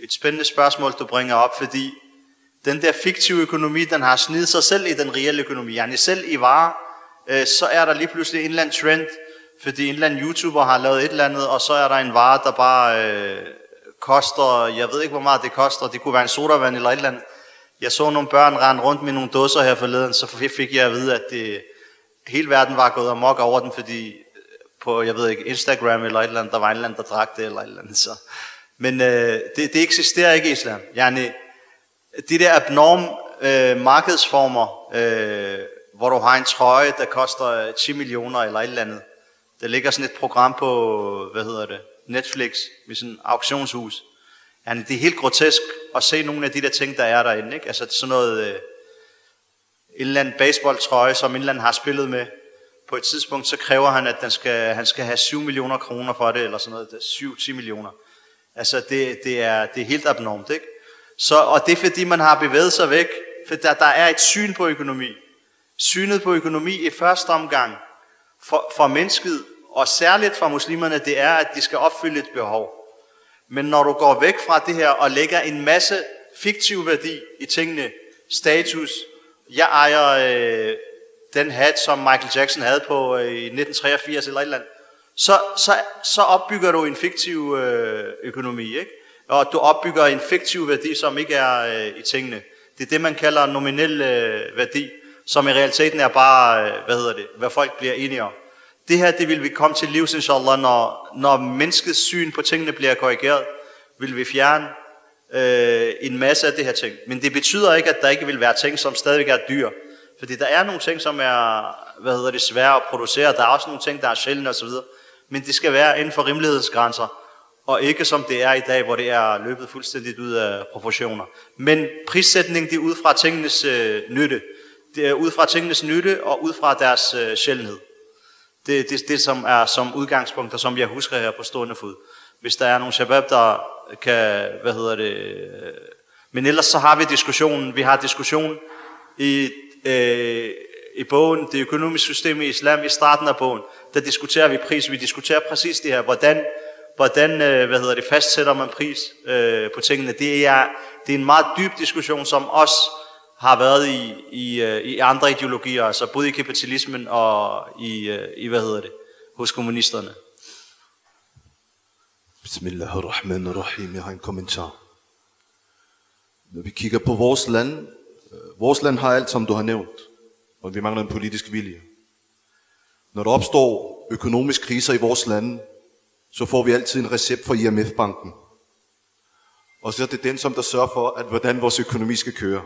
et spændende spørgsmål, du bringer op, fordi den der fiktive økonomi, den har snidt sig selv i den reelle økonomi. altså selv i varer, øh, så er der lige pludselig en eller anden trend, fordi en eller anden YouTuber har lavet et eller andet, og så er der en vare, der bare øh, koster, jeg ved ikke hvor meget det koster, det kunne være en sodavand eller et eller andet. Jeg så nogle børn rende rundt med nogle dåser her forleden, så fik jeg at vide, at det, hele verden var gået amok over den, fordi øh, på, jeg ved ikke, Instagram eller et eller andet, der var en eller anden, der drak det eller et eller andet. Så. Men øh, det, det eksisterer ikke i islam. Yani, de der abnorm øh, markedsformer, øh, hvor du har en trøje, der koster øh, 10 millioner eller et eller andet. Der ligger sådan et program på, hvad hedder det, Netflix, med sådan et auktionshus. Yani, det er helt grotesk at se nogle af de der ting, der er derinde. Ikke? Altså sådan noget, øh, en eller anden baseballtrøje, som en eller anden har spillet med. På et tidspunkt, så kræver han, at den skal, han skal have 7 millioner kroner for det, eller sådan noget, 7-10 millioner. Altså, det, det, er, det er helt abnormt, ikke? Så, og det er fordi, man har bevæget sig væk, for der, der er et syn på økonomi. Synet på økonomi i første omgang for, for mennesket, og særligt for muslimerne, det er, at de skal opfylde et behov. Men når du går væk fra det her og lægger en masse fiktiv værdi i tingene, status, jeg ejer øh, den hat, som Michael Jackson havde på øh, i 1983 eller et eller andet, så, så, så opbygger du en fiktiv øh, økonomi, ikke? og du opbygger en fiktiv værdi, som ikke er øh, i tingene. Det er det, man kalder nominel øh, værdi, som i realiteten er bare, øh, hvad hedder det, hvad folk bliver enige om. Det her, det vil vi komme til livs, inshallah, når, når menneskets syn på tingene bliver korrigeret, vil vi fjerne øh, en masse af det her ting. Men det betyder ikke, at der ikke vil være ting, som stadigvæk er dyr. Fordi der er nogle ting, som er hvad hedder det, svære at producere. Der er også nogle ting, der er sjældne osv. Men det skal være inden for rimelighedsgrænser. Og ikke som det er i dag, hvor det er løbet fuldstændigt ud af proportioner. Men prissætning, det er ud fra tingenes øh, nytte. Ud fra tingenes nytte og ud fra deres øh, sjældenhed. Det er det, det, som er som udgangspunkt, og som jeg husker her på stående fod. Hvis der er nogle shabab, der kan, hvad hedder det... Øh, men ellers så har vi diskussionen. Vi har diskussion i, øh, i bogen, det økonomiske system i islam, i starten af bogen. Der diskuterer vi pris. Vi diskuterer præcis det her. Hvordan, hvordan øh, hvad hedder det, fastsætter man pris øh, på tingene. Det er, det er en meget dyb diskussion, som også har været i, i, øh, i andre ideologier, altså både i kapitalismen og i, øh, i hvad hedder det, hos kommunisterne. Bismillahirrahmanirrahim. Jeg har en kommentar. Når vi kigger på vores land, øh, vores land har alt, som du har nævnt, og vi mangler en politisk vilje. Når der opstår økonomiske kriser i vores land, så får vi altid en recept fra IMF-banken. Og så er det den, som der sørger for, at hvordan vores økonomi skal køre.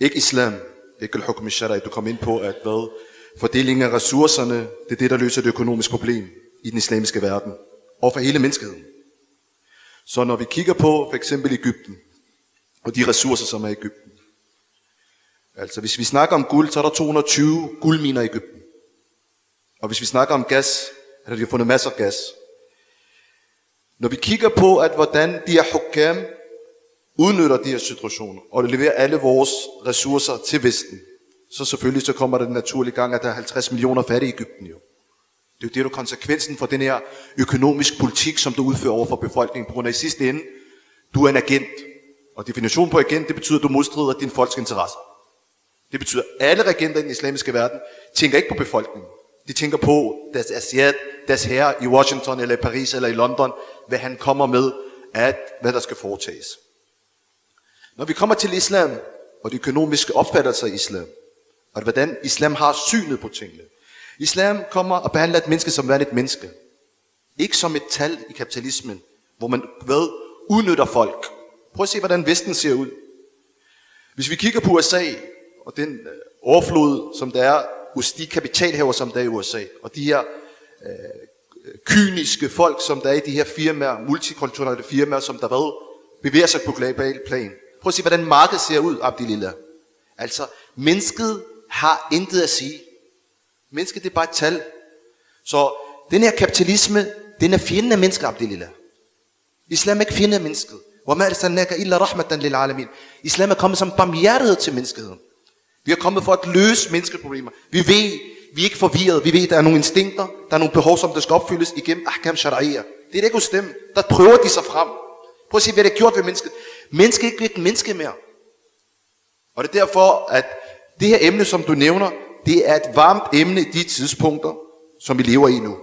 Ikke islam, ikke al-hukm al Du kom ind på, at hvad? Fordelingen af ressourcerne, det er det, der løser det økonomiske problem i den islamiske verden. Og for hele menneskeheden. Så når vi kigger på for eksempel Ægypten, og de ressourcer, som er i Ægypten. Altså hvis vi snakker om guld, så er der 220 guldminer i Ægypten. Og hvis vi snakker om gas, er der de har fundet masser af gas. Når vi kigger på, at hvordan de her hukam udnytter de her situationer, og leverer alle vores ressourcer til Vesten, så selvfølgelig så kommer det naturlig gang, at der er 50 millioner fattige i Ægypten jo. Det er jo det, der er konsekvensen for den her økonomisk politik, som du udfører over for befolkningen, på grund af i sidste ende, du er en agent. Og definitionen på agent, det betyder, at du modstrider din folks interesser. Det betyder, at alle regenter i den islamiske verden tænker ikke på befolkningen. De tænker på deres asiat, deres herre i Washington, eller i Paris, eller i London, hvad han kommer med, at hvad der skal foretages. Når vi kommer til islam, og de økonomiske opfattelser af islam, og hvordan islam har synet på tingene. Islam kommer og behandler et menneske som værende et menneske. Ikke som et tal i kapitalismen, hvor man hvad, udnytter folk. Prøv at se, hvordan Vesten ser ud. Hvis vi kigger på USA, og den øh, overflod, som der er hos de kapitalhaver, som der er i USA, og de her øh, kyniske folk, som der er i de her firmaer, multikulturelle firmaer, som der hvad, bevæger sig på global plan. Prøv at se, hvordan markedet ser ud, Abdilillah. Altså, mennesket har intet at sige. Mennesket det er bare et tal. Så den her kapitalisme, den er fjenden af mennesket, Abdilillah. Islam er ikke fjende af mennesket. وَمَا أَرْسَلْنَاكَ إِلَّا رَحْمَةً لِلْعَالَمِينَ Islam er kommet som barmhjertighed til menneskeheden. Vi er kommet for at løse menneskeproblemer. Vi ved, vi er ikke forvirret. Vi ved, at der er nogle instinkter, der er nogle behov, som der skal opfyldes igennem ahkam shari'ah. Det er ikke hos dem. Der prøver de sig frem. Prøv at se, hvad det er gjort ved mennesket. Menneske er ikke et menneske mere. Og det er derfor, at det her emne, som du nævner, det er et varmt emne i de tidspunkter, som vi lever i nu.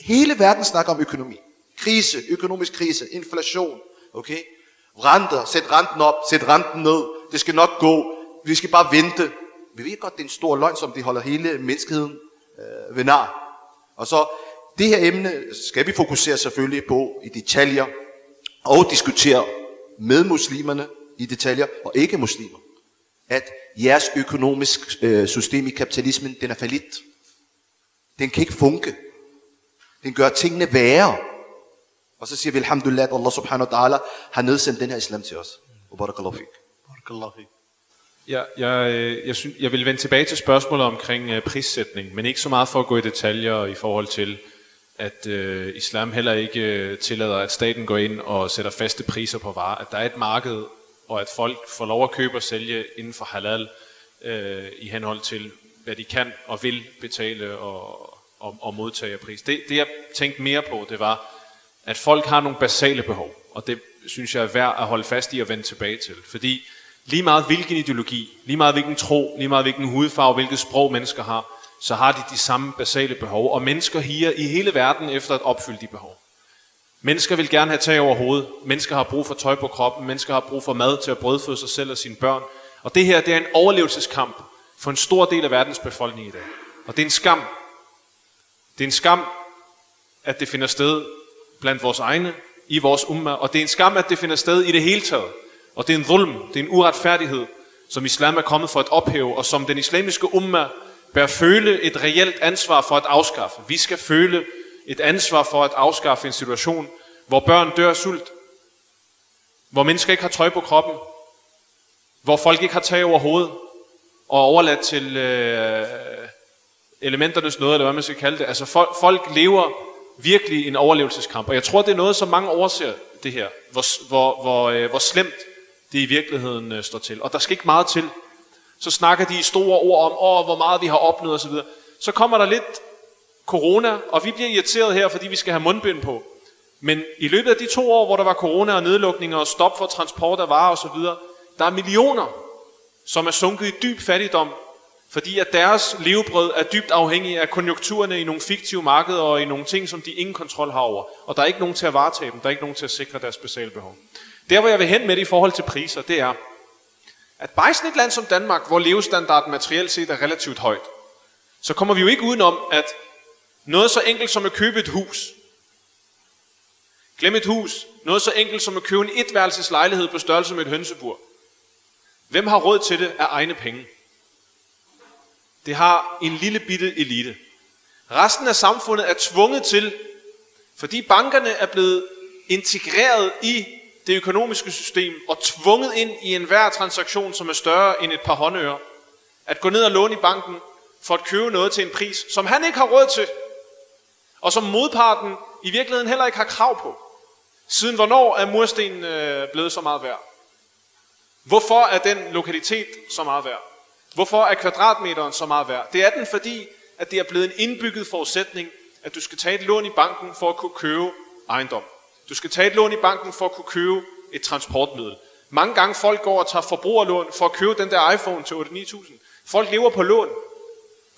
Hele verden snakker om økonomi. Krise, økonomisk krise, inflation, okay? Renter, sæt renten op, sæt renten ned, det skal nok gå, vi skal bare vente. Vi ved godt, det er en stor løgn, som de holder hele menneskeheden øh, ved nar. Og så, det her emne skal vi fokusere selvfølgelig på i detaljer, og diskutere med muslimerne i detaljer, og ikke muslimer. At jeres økonomisk øh, system i kapitalismen, den er falit. Den kan ikke funke. Den gør tingene værre. Og så siger vi, alhamdulillah, at Allah subhanahu wa ta'ala har nedsendt den her islam til os. Og barakallahu fik. Barakallahu fik. Ja, jeg, øh, jeg, synes, jeg vil vende tilbage til spørgsmålet omkring uh, prissætning, men ikke så meget for at gå i detaljer i forhold til, at øh, islam heller ikke øh, tillader, at staten går ind og sætter faste priser på varer. At der er et marked, og at folk får lov at købe og sælge inden for halal øh, i henhold til, hvad de kan og vil betale og, og, og modtage af pris. Det, det jeg tænkte mere på, det var, at folk har nogle basale behov, og det synes jeg er værd at holde fast i og vende tilbage til. Fordi lige meget hvilken ideologi, lige meget hvilken tro, lige meget hvilken hudfarve, hvilket sprog mennesker har, så har de de samme basale behov. Og mennesker higer i hele verden efter at opfylde de behov. Mennesker vil gerne have tag over hovedet. Mennesker har brug for tøj på kroppen. Mennesker har brug for mad til at brødføde sig selv og sine børn. Og det her, det er en overlevelseskamp for en stor del af verdens befolkning i dag. Og det er en skam. Det er en skam, at det finder sted blandt vores egne, i vores umma. Og det er en skam, at det finder sted i det hele taget. Og det er en vulm, det er en uretfærdighed, som islam er kommet for at ophæve, og som den islamiske umma bør føle et reelt ansvar for at afskaffe. Vi skal føle et ansvar for at afskaffe en situation, hvor børn dør af sult, hvor mennesker ikke har tøj på kroppen, hvor folk ikke har tag over hovedet, og overladt til øh, elementernes noget, eller hvad man skal kalde det. Altså folk, folk lever virkelig en overlevelseskamp, og jeg tror, det er noget, som mange overser det her, hvor, hvor, hvor, øh, hvor slemt det i virkeligheden øh, står til. Og der skal ikke meget til. Så snakker de i store ord om, åh, hvor meget vi har opnået osv. Så, så kommer der lidt corona, og vi bliver irriteret her, fordi vi skal have mundbind på. Men i løbet af de to år, hvor der var corona og nedlukninger og stop for transport af varer osv., der er millioner, som er sunket i dyb fattigdom, fordi at deres levebrød er dybt afhængig af konjunkturerne i nogle fiktive markeder og i nogle ting, som de ingen kontrol har over. Og der er ikke nogen til at varetage dem, der er ikke nogen til at sikre deres specielle behov. Der, hvor jeg vil hen med det i forhold til priser, det er, at bare i sådan et land som Danmark, hvor levestandarden materielt set er relativt højt, så kommer vi jo ikke udenom, at noget så enkelt som at købe et hus, Glem et hus. Noget så enkelt som at købe en etværelses lejlighed på størrelse med et hønsebur. Hvem har råd til det af egne penge? Det har en lille bitte elite. Resten af samfundet er tvunget til, fordi bankerne er blevet integreret i det økonomiske system og tvunget ind i enhver transaktion, som er større end et par håndører, at gå ned og låne i banken for at købe noget til en pris, som han ikke har råd til, og som modparten i virkeligheden heller ikke har krav på. Siden hvornår er murstenen øh, blevet så meget værd? Hvorfor er den lokalitet så meget værd? Hvorfor er kvadratmeteren så meget værd? Det er den, fordi at det er blevet en indbygget forudsætning, at du skal tage et lån i banken for at kunne købe ejendom. Du skal tage et lån i banken for at kunne købe et transportmiddel. Mange gange folk går og tager forbrugerlån for at købe den der iPhone til 8-9.000. Folk lever på lån.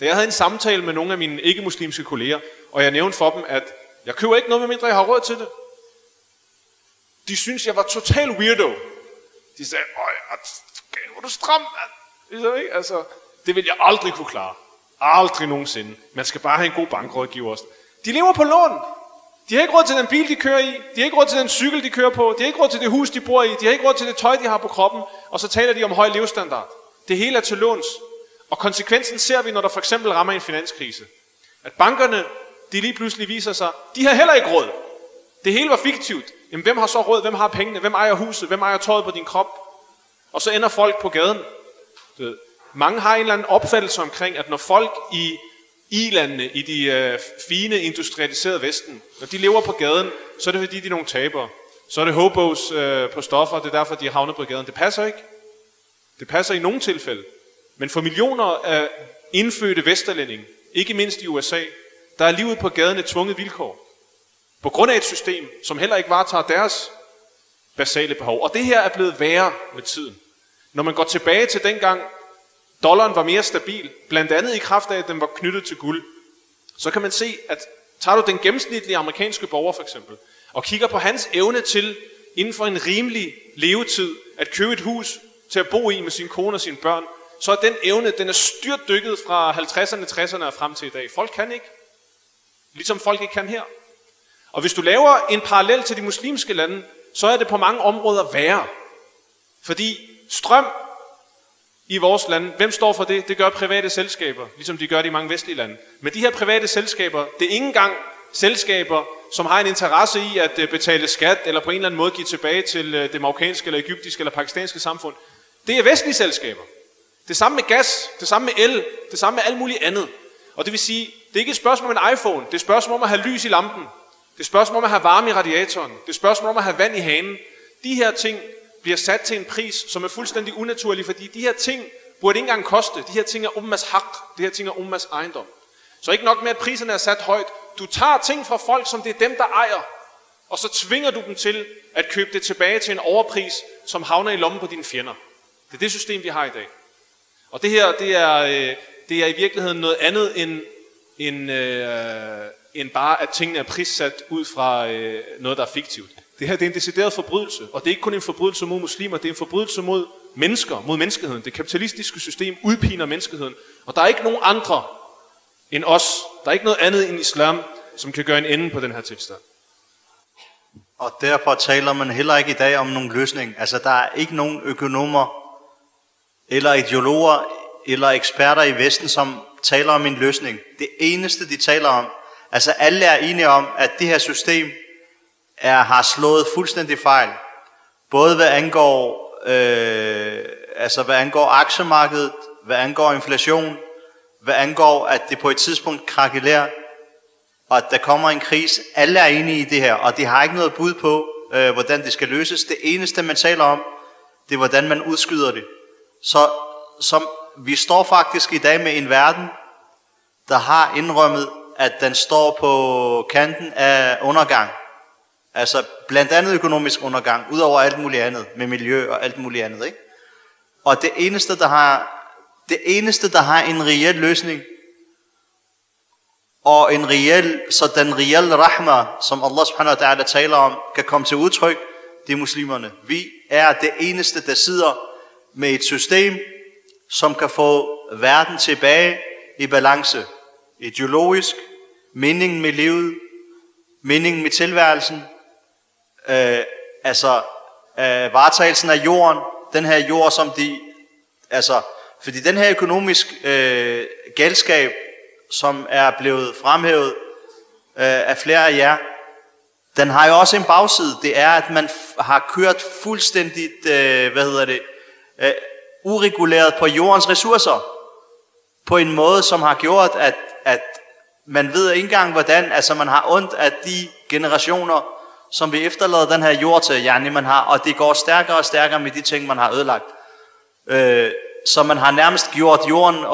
Da jeg havde en samtale med nogle af mine ikke-muslimske kolleger, og jeg nævnte for dem, at jeg køber ikke noget, med mindre jeg har råd til det. De synes, jeg var total weirdo. De sagde, øj, hvor du stram, mand. Ikke? Altså, det vil jeg aldrig kunne klare. Aldrig nogensinde. Man skal bare have en god bankrådgiver også. De lever på lån. De har ikke råd til den bil, de kører i. De har ikke råd til den cykel, de kører på. De har ikke råd til det hus, de bor i. De har ikke råd til det tøj, de har på kroppen. Og så taler de om høj levestandard. Det hele er til låns. Og konsekvensen ser vi, når der for eksempel rammer en finanskrise. At bankerne, de lige pludselig viser sig, de har heller ikke råd. Det hele var fiktivt. Jamen, hvem har så råd? Hvem har pengene? Hvem ejer huset? Hvem ejer tøjet på din krop? Og så ender folk på gaden. Du ved, mange har en eller anden opfattelse omkring, at når folk i ilandene i de øh, fine industrialiserede vesten, når de lever på gaden, så er det fordi, de er nogle tabere. Så er det hobos øh, på stoffer, det er derfor, de er havnet på gaden. Det passer ikke. Det passer i nogle tilfælde. Men for millioner af indfødte vesterlændinge, ikke mindst i USA, der er livet på gaden et tvunget vilkår. På grund af et system, som heller ikke varetager deres basale behov. Og det her er blevet værre med tiden. Når man går tilbage til dengang, dollaren var mere stabil, blandt andet i kraft af, at den var knyttet til guld, så kan man se, at tager du den gennemsnitlige amerikanske borger for eksempel, og kigger på hans evne til, inden for en rimelig levetid, at købe et hus til at bo i med sin kone og sine børn, så er den evne, den er styrt dykket fra 50'erne, 60'erne og frem til i dag. Folk kan ikke. Ligesom folk ikke kan her. Og hvis du laver en parallel til de muslimske lande, så er det på mange områder værre. Fordi strøm i vores land, hvem står for det? Det gør private selskaber, ligesom de gør det i mange vestlige lande. Men de her private selskaber, det er ikke engang selskaber, som har en interesse i at øh, betale skat, eller på en eller anden måde give tilbage til øh, det marokkanske, eller egyptiske, eller pakistanske samfund. Det er vestlige selskaber. Det samme med gas, det samme med el, det samme med alt muligt andet. Og det vil sige, det er ikke et spørgsmål om en iPhone, det er et spørgsmål om at have lys i lampen. Det er et spørgsmål om at have varme i radiatoren. Det er et spørgsmål om at have vand i hanen. De her ting bliver sat til en pris, som er fuldstændig unaturlig, fordi de her ting burde ikke engang koste. De her ting er ummas hak. De her ting er ummas ejendom. Så ikke nok med, at priserne er sat højt. Du tager ting fra folk, som det er dem, der ejer, og så tvinger du dem til at købe det tilbage til en overpris, som havner i lommen på dine fjender. Det er det system, vi har i dag. Og det her, det er, øh, det er i virkeligheden noget andet end, end, øh, end bare, at tingene er prissat ud fra øh, noget, der er fiktivt. Det her det er en decideret forbrydelse, og det er ikke kun en forbrydelse mod muslimer, det er en forbrydelse mod mennesker, mod menneskeheden. Det kapitalistiske system udpiner menneskeheden, og der er ikke nogen andre end os. Der er ikke noget andet end islam, som kan gøre en ende på den her tilstand. Og derfor taler man heller ikke i dag om nogen løsning. Altså der er ikke nogen økonomer, eller ideologer, eller eksperter i Vesten, som taler om en løsning. Det eneste, de taler om, altså alle er enige om, at det her system er, har slået fuldstændig fejl. Både hvad angår, øh, altså hvad angår aktiemarkedet, hvad angår inflation, hvad angår, at det på et tidspunkt krakelerer, og at der kommer en kris. Alle er enige i det her, og de har ikke noget bud på, øh, hvordan det skal løses. Det eneste, man taler om, det er, hvordan man udskyder det. Så som vi står faktisk i dag med en verden, der har indrømmet, at den står på kanten af undergang. Altså blandt andet økonomisk undergang, udover alt muligt andet, med miljø og alt muligt andet. Ikke? Og det eneste, der har, det eneste, der har en reel løsning, og en reel, så den reelle rahma, som Allah subhanahu wa ta'ala taler om, kan komme til udtryk, det er muslimerne. Vi er det eneste, der sidder med et system, som kan få verden tilbage i balance. Ideologisk, meningen med livet, meningen med tilværelsen, øh, altså øh, varetagelsen af jorden, den her jord, som de, altså, fordi den her økonomisk øh, galskab, som er blevet fremhævet øh, af flere af jer, den har jo også en bagside. Det er, at man f- har kørt fuldstændigt, øh, hvad hedder det, øh, ureguleret på jordens ressourcer. På en måde, som har gjort, at, at man ved ikke engang, hvordan, altså man har ondt af de generationer, som vi efterlader den her jord til, yani man har, og det går stærkere og stærkere med de ting, man har ødelagt. Øh, så man har nærmest gjort jorden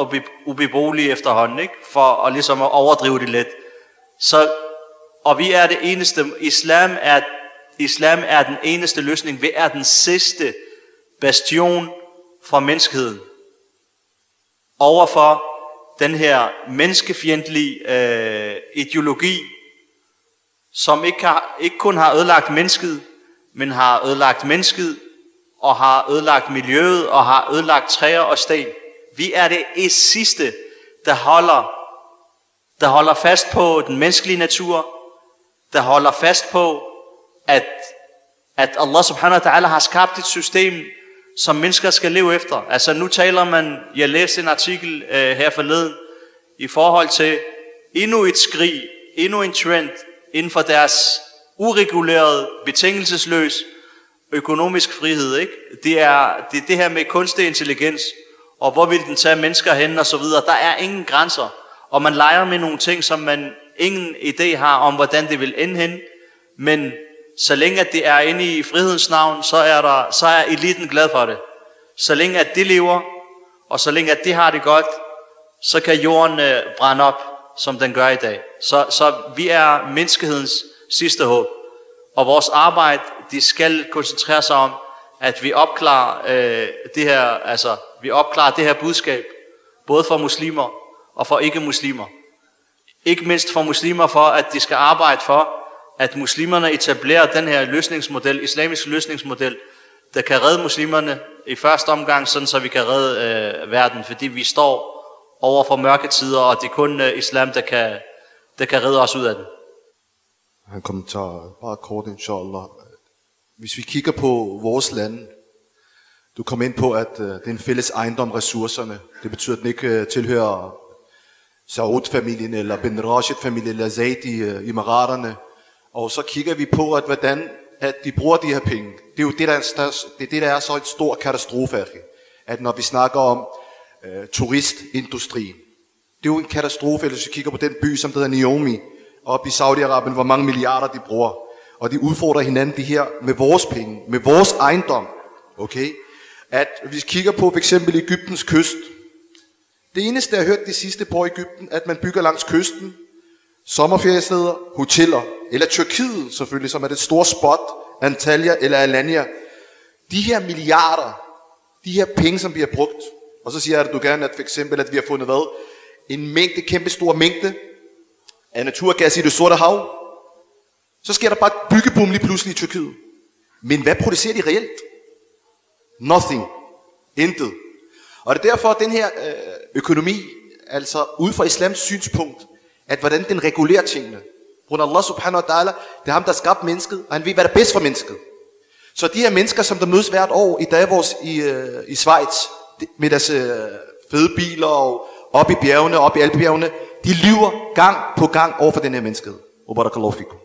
ubeboelig efterhånden, ikke? for at, ligesom at overdrive det lidt. Så, og vi er det eneste, islam er, islam er den eneste løsning, vi er den sidste bastion for menneskeheden. Overfor den her menneskefjendtlige øh, ideologi, som ikke, har, ikke kun har ødelagt mennesket, men har ødelagt mennesket, og har ødelagt miljøet, og har ødelagt træer og sten. Vi er det sidste, der holder, der holder fast på den menneskelige natur, der holder fast på, at, at Allah subhanahu wa ta'ala har skabt et system, som mennesker skal leve efter. Altså nu taler man, jeg læste en artikel øh, her forleden, i forhold til endnu et skrig, endnu en trend inden for deres ureguleret, betingelsesløs økonomisk frihed. Ikke? Det, er, det er det her med kunstig intelligens, og hvor vil den tage mennesker hen og så videre. Der er ingen grænser, og man leger med nogle ting, som man ingen idé har om, hvordan det vil ende hen. Men så længe at det er inde i frihedens navn, så er, der, så er eliten glad for det. Så længe at det lever, og så længe at det har det godt, så kan jorden øh, brænde op, som den gør i dag. Så, så vi er menneskehedens sidste håb. Og vores arbejde, de skal koncentrere sig om, at vi opklarer øh, det her, altså vi opklarer det her budskab, både for muslimer og for ikke-muslimer. Ikke mindst for muslimer for, at de skal arbejde for, at muslimerne etablerer den her løsningsmodel, islamisk løsningsmodel, der kan redde muslimerne i første omgang, sådan så vi kan redde øh, verden, fordi vi står over for mørke tider, og det er kun øh, islam, der kan, der kan redde os ud af den. Han kommentar, bare kort inshallah. Hvis vi kigger på vores land, du kom ind på, at uh, det er en fælles ejendom, ressourcerne. Det betyder, at den ikke uh, tilhører Saud-familien, eller Ben Rashid-familien, eller Zaid i uh, Emiraterne. Og så kigger vi på, at hvordan at de bruger de her penge. Det er jo det, der er, størst, det er, det, der er så et stor katastrofe, at når vi snakker om Øh, turistindustrien, det er jo en katastrofe, hvis vi kigger på den by, som hedder Naomi, op i Saudi-Arabien, hvor mange milliarder de bruger. Og de udfordrer hinanden det her med vores penge, med vores ejendom. Okay? At hvis vi kigger på for eksempel Ægyptens kyst. Det eneste, jeg har hørt de sidste på i Ægypten, at man bygger langs kysten, sommerferiesteder, hoteller, eller Tyrkiet selvfølgelig, som er det store spot, Antalya eller Alanya. De her milliarder, de her penge, som bliver brugt, og så siger Erdogan, at du gerne, for eksempel, at vi har fundet hvad? En mængde, kæmpe stor mængde af naturgas i det sorte hav, så sker der bare et byggeboom lige pludselig i Tyrkiet. Men hvad producerer de reelt? Nothing. Intet. Og det er derfor, at den her øh, økonomi, altså ud fra islams synspunkt, at hvordan den regulerer tingene. Grund Allah subhanahu wa ta'ala, det er ham, der har mennesket, og han ved, hvad der er bedst for mennesket. Så de her mennesker, som der mødes hvert år i Davos i, øh, i Schweiz, med deres øh, fede biler og op i bjergene, op i Alpebjergene, de lyver gang på gang over for den her menneskehed. Og fikum.